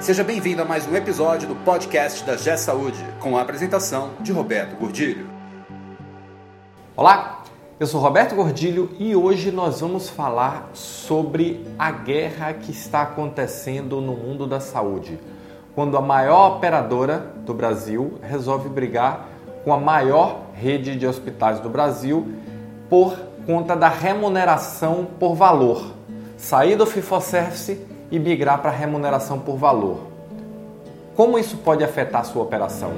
Seja bem-vindo a mais um episódio do podcast da G Saúde, com a apresentação de Roberto Gordilho. Olá, eu sou Roberto Gordilho e hoje nós vamos falar sobre a guerra que está acontecendo no mundo da saúde. Quando a maior operadora do Brasil resolve brigar com a maior rede de hospitais do Brasil por conta da remuneração por valor. Sair do FIFO-Service e migrar para remuneração por valor. Como isso pode afetar a sua operação?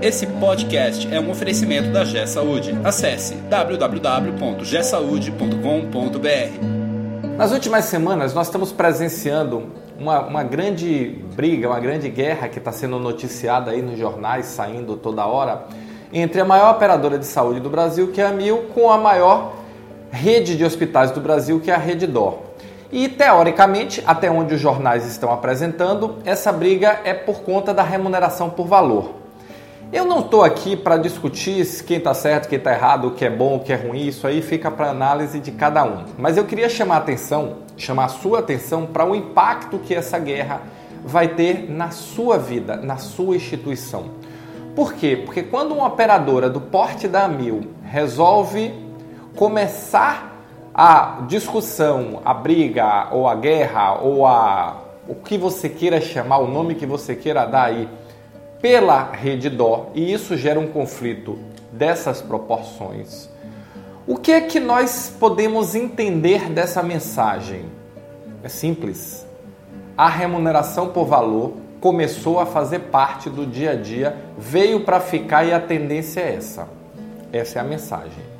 Esse podcast é um oferecimento da G Saúde. Acesse www.gsaude.com.br. Nas últimas semanas, nós estamos presenciando uma, uma grande briga, uma grande guerra que está sendo noticiada aí nos jornais, saindo toda hora, entre a maior operadora de saúde do Brasil, que é a Mil, com a maior rede de hospitais do Brasil, que é a Rede Dor. E teoricamente, até onde os jornais estão apresentando, essa briga é por conta da remuneração por valor. Eu não estou aqui para discutir quem está certo, quem está errado, o que é bom, o que é ruim, isso aí fica para análise de cada um. Mas eu queria chamar a atenção, chamar a sua atenção para o impacto que essa guerra vai ter na sua vida, na sua instituição. Por quê? Porque quando uma operadora do porte da Amil resolve começar a discussão, a briga, ou a guerra, ou a o que você queira chamar, o nome que você queira dar aí, pela rede dó, e isso gera um conflito dessas proporções. O que é que nós podemos entender dessa mensagem? É simples. A remuneração por valor começou a fazer parte do dia a dia, veio para ficar e a tendência é essa. Essa é a mensagem.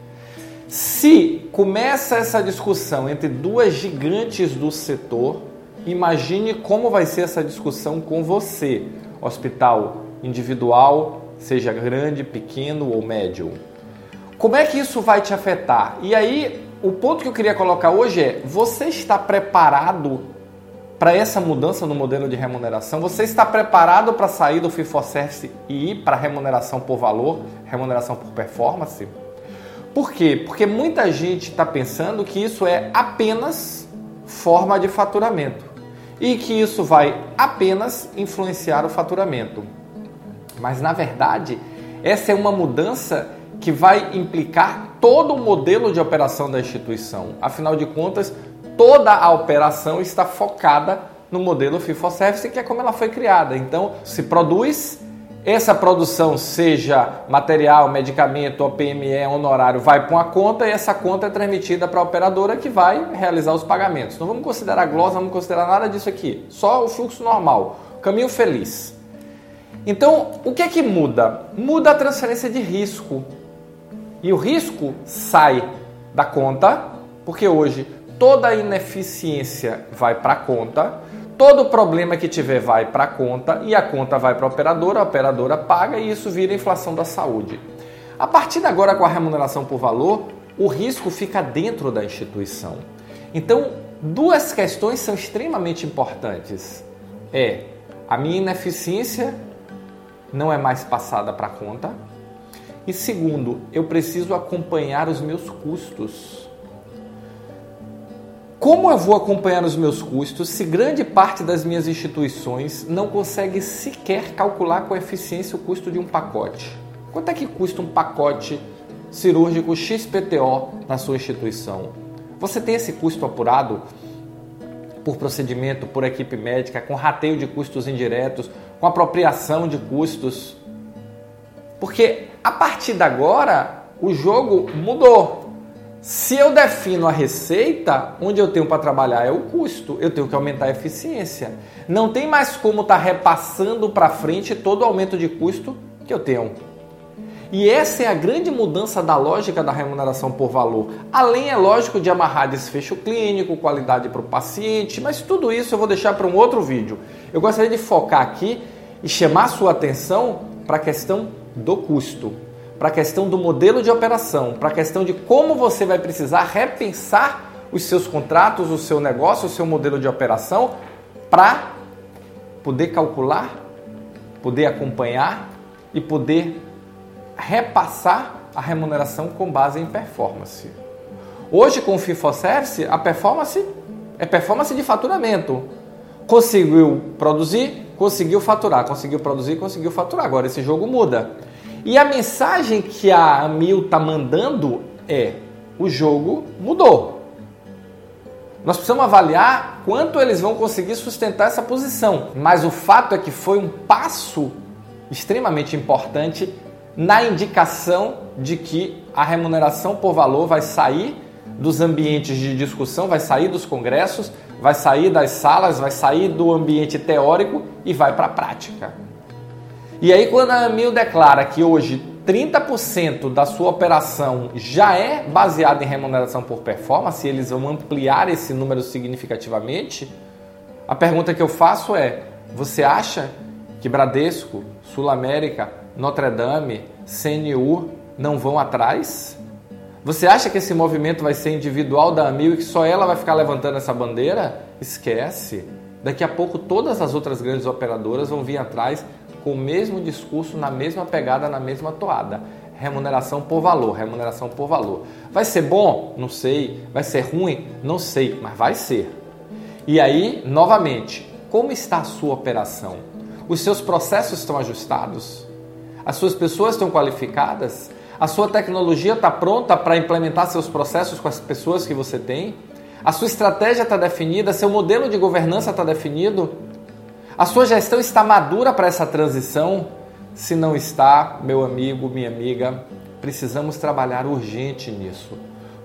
Se começa essa discussão entre duas gigantes do setor, imagine como vai ser essa discussão com você, hospital individual, seja grande, pequeno ou médio. Como é que isso vai te afetar? E aí, o ponto que eu queria colocar hoje é: você está preparado para essa mudança no modelo de remuneração? Você está preparado para sair do service e ir para remuneração por valor, remuneração por performance? Por quê? Porque muita gente está pensando que isso é apenas forma de faturamento e que isso vai apenas influenciar o faturamento. Mas na verdade, essa é uma mudança que vai implicar todo o modelo de operação da instituição. Afinal de contas, toda a operação está focada no modelo FIFO-Service, que é como ela foi criada. Então, se produz essa produção, seja material, medicamento, OPME, honorário, vai para uma conta e essa conta é transmitida para a operadora que vai realizar os pagamentos. Não vamos considerar glosa, não vamos considerar nada disso aqui. Só o fluxo normal, caminho feliz. Então, o que é que muda? Muda a transferência de risco. E o risco sai da conta, porque hoje toda a ineficiência vai para a conta Todo problema que tiver vai para a conta e a conta vai para a operadora, a operadora paga e isso vira inflação da saúde. A partir de agora, com a remuneração por valor, o risco fica dentro da instituição. Então, duas questões são extremamente importantes. É a minha ineficiência não é mais passada para a conta. E segundo, eu preciso acompanhar os meus custos. Como eu vou acompanhar os meus custos se grande parte das minhas instituições não consegue sequer calcular com eficiência o custo de um pacote? Quanto é que custa um pacote cirúrgico XPTO na sua instituição? Você tem esse custo apurado por procedimento, por equipe médica, com rateio de custos indiretos, com apropriação de custos? Porque a partir de agora o jogo mudou. Se eu defino a receita, onde eu tenho para trabalhar é o custo, eu tenho que aumentar a eficiência. Não tem mais como estar tá repassando para frente todo o aumento de custo que eu tenho. E essa é a grande mudança da lógica da remuneração por valor. Além, é lógico, de amarrar desfecho clínico, qualidade para o paciente, mas tudo isso eu vou deixar para um outro vídeo. Eu gostaria de focar aqui e chamar sua atenção para a questão do custo para a questão do modelo de operação, para a questão de como você vai precisar repensar os seus contratos, o seu negócio, o seu modelo de operação para poder calcular, poder acompanhar e poder repassar a remuneração com base em performance. Hoje com o FIFO Service, a performance é performance de faturamento. conseguiu produzir, conseguiu faturar, conseguiu produzir, conseguiu faturar. Agora esse jogo muda. E a mensagem que a Amil está mandando é: o jogo mudou. Nós precisamos avaliar quanto eles vão conseguir sustentar essa posição. Mas o fato é que foi um passo extremamente importante na indicação de que a remuneração por valor vai sair dos ambientes de discussão, vai sair dos congressos, vai sair das salas, vai sair do ambiente teórico e vai para a prática. E aí, quando a Amil declara que hoje 30% da sua operação já é baseada em remuneração por performance, e eles vão ampliar esse número significativamente, a pergunta que eu faço é: você acha que Bradesco, Sul América, Notre Dame, CNU não vão atrás? Você acha que esse movimento vai ser individual da Amil e que só ela vai ficar levantando essa bandeira? Esquece. Daqui a pouco todas as outras grandes operadoras vão vir atrás com o mesmo discurso, na mesma pegada, na mesma toada. Remuneração por valor, remuneração por valor. Vai ser bom? Não sei. Vai ser ruim? Não sei, mas vai ser. E aí, novamente, como está a sua operação? Os seus processos estão ajustados? As suas pessoas estão qualificadas? A sua tecnologia está pronta para implementar seus processos com as pessoas que você tem? A sua estratégia está definida? Seu modelo de governança está definido? A sua gestão está madura para essa transição? Se não está, meu amigo, minha amiga, precisamos trabalhar urgente nisso,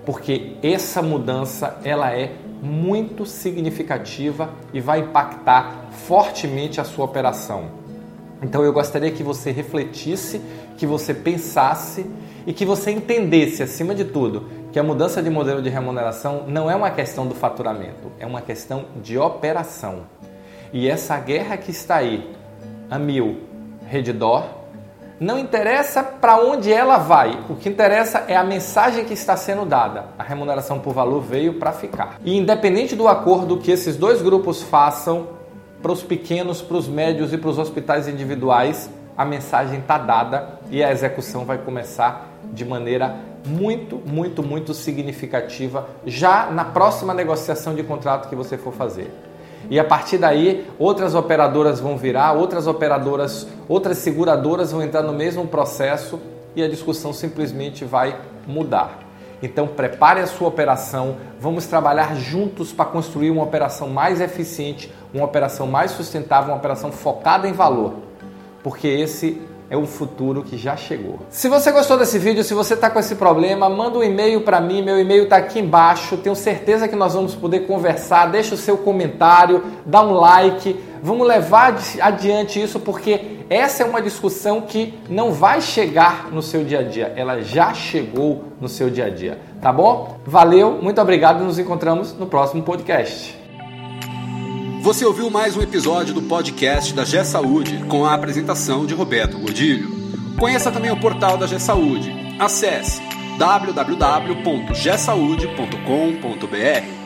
porque essa mudança ela é muito significativa e vai impactar fortemente a sua operação. Então eu gostaria que você refletisse, que você pensasse e que você entendesse, acima de tudo, que a mudança de modelo de remuneração não é uma questão do faturamento, é uma questão de operação. E essa guerra que está aí, a mil, Redditor, não interessa para onde ela vai, o que interessa é a mensagem que está sendo dada. A remuneração por valor veio para ficar. E independente do acordo que esses dois grupos façam, para os pequenos, para os médios e para os hospitais individuais, a mensagem está dada e a execução vai começar de maneira muito, muito, muito significativa já na próxima negociação de contrato que você for fazer. E a partir daí, outras operadoras vão virar, outras operadoras, outras seguradoras vão entrar no mesmo processo e a discussão simplesmente vai mudar. Então, prepare a sua operação, vamos trabalhar juntos para construir uma operação mais eficiente, uma operação mais sustentável, uma operação focada em valor, porque esse é o futuro que já chegou. Se você gostou desse vídeo, se você está com esse problema, manda um e-mail para mim, meu e-mail está aqui embaixo. Tenho certeza que nós vamos poder conversar. Deixa o seu comentário, dá um like. Vamos levar adiante isso porque essa é uma discussão que não vai chegar no seu dia a dia, ela já chegou no seu dia a dia, tá bom? Valeu, muito obrigado e nos encontramos no próximo podcast. Você ouviu mais um episódio do podcast da G Saúde com a apresentação de Roberto Godilho. Conheça também o portal da G Saúde. Acesse www.gsaude.com.br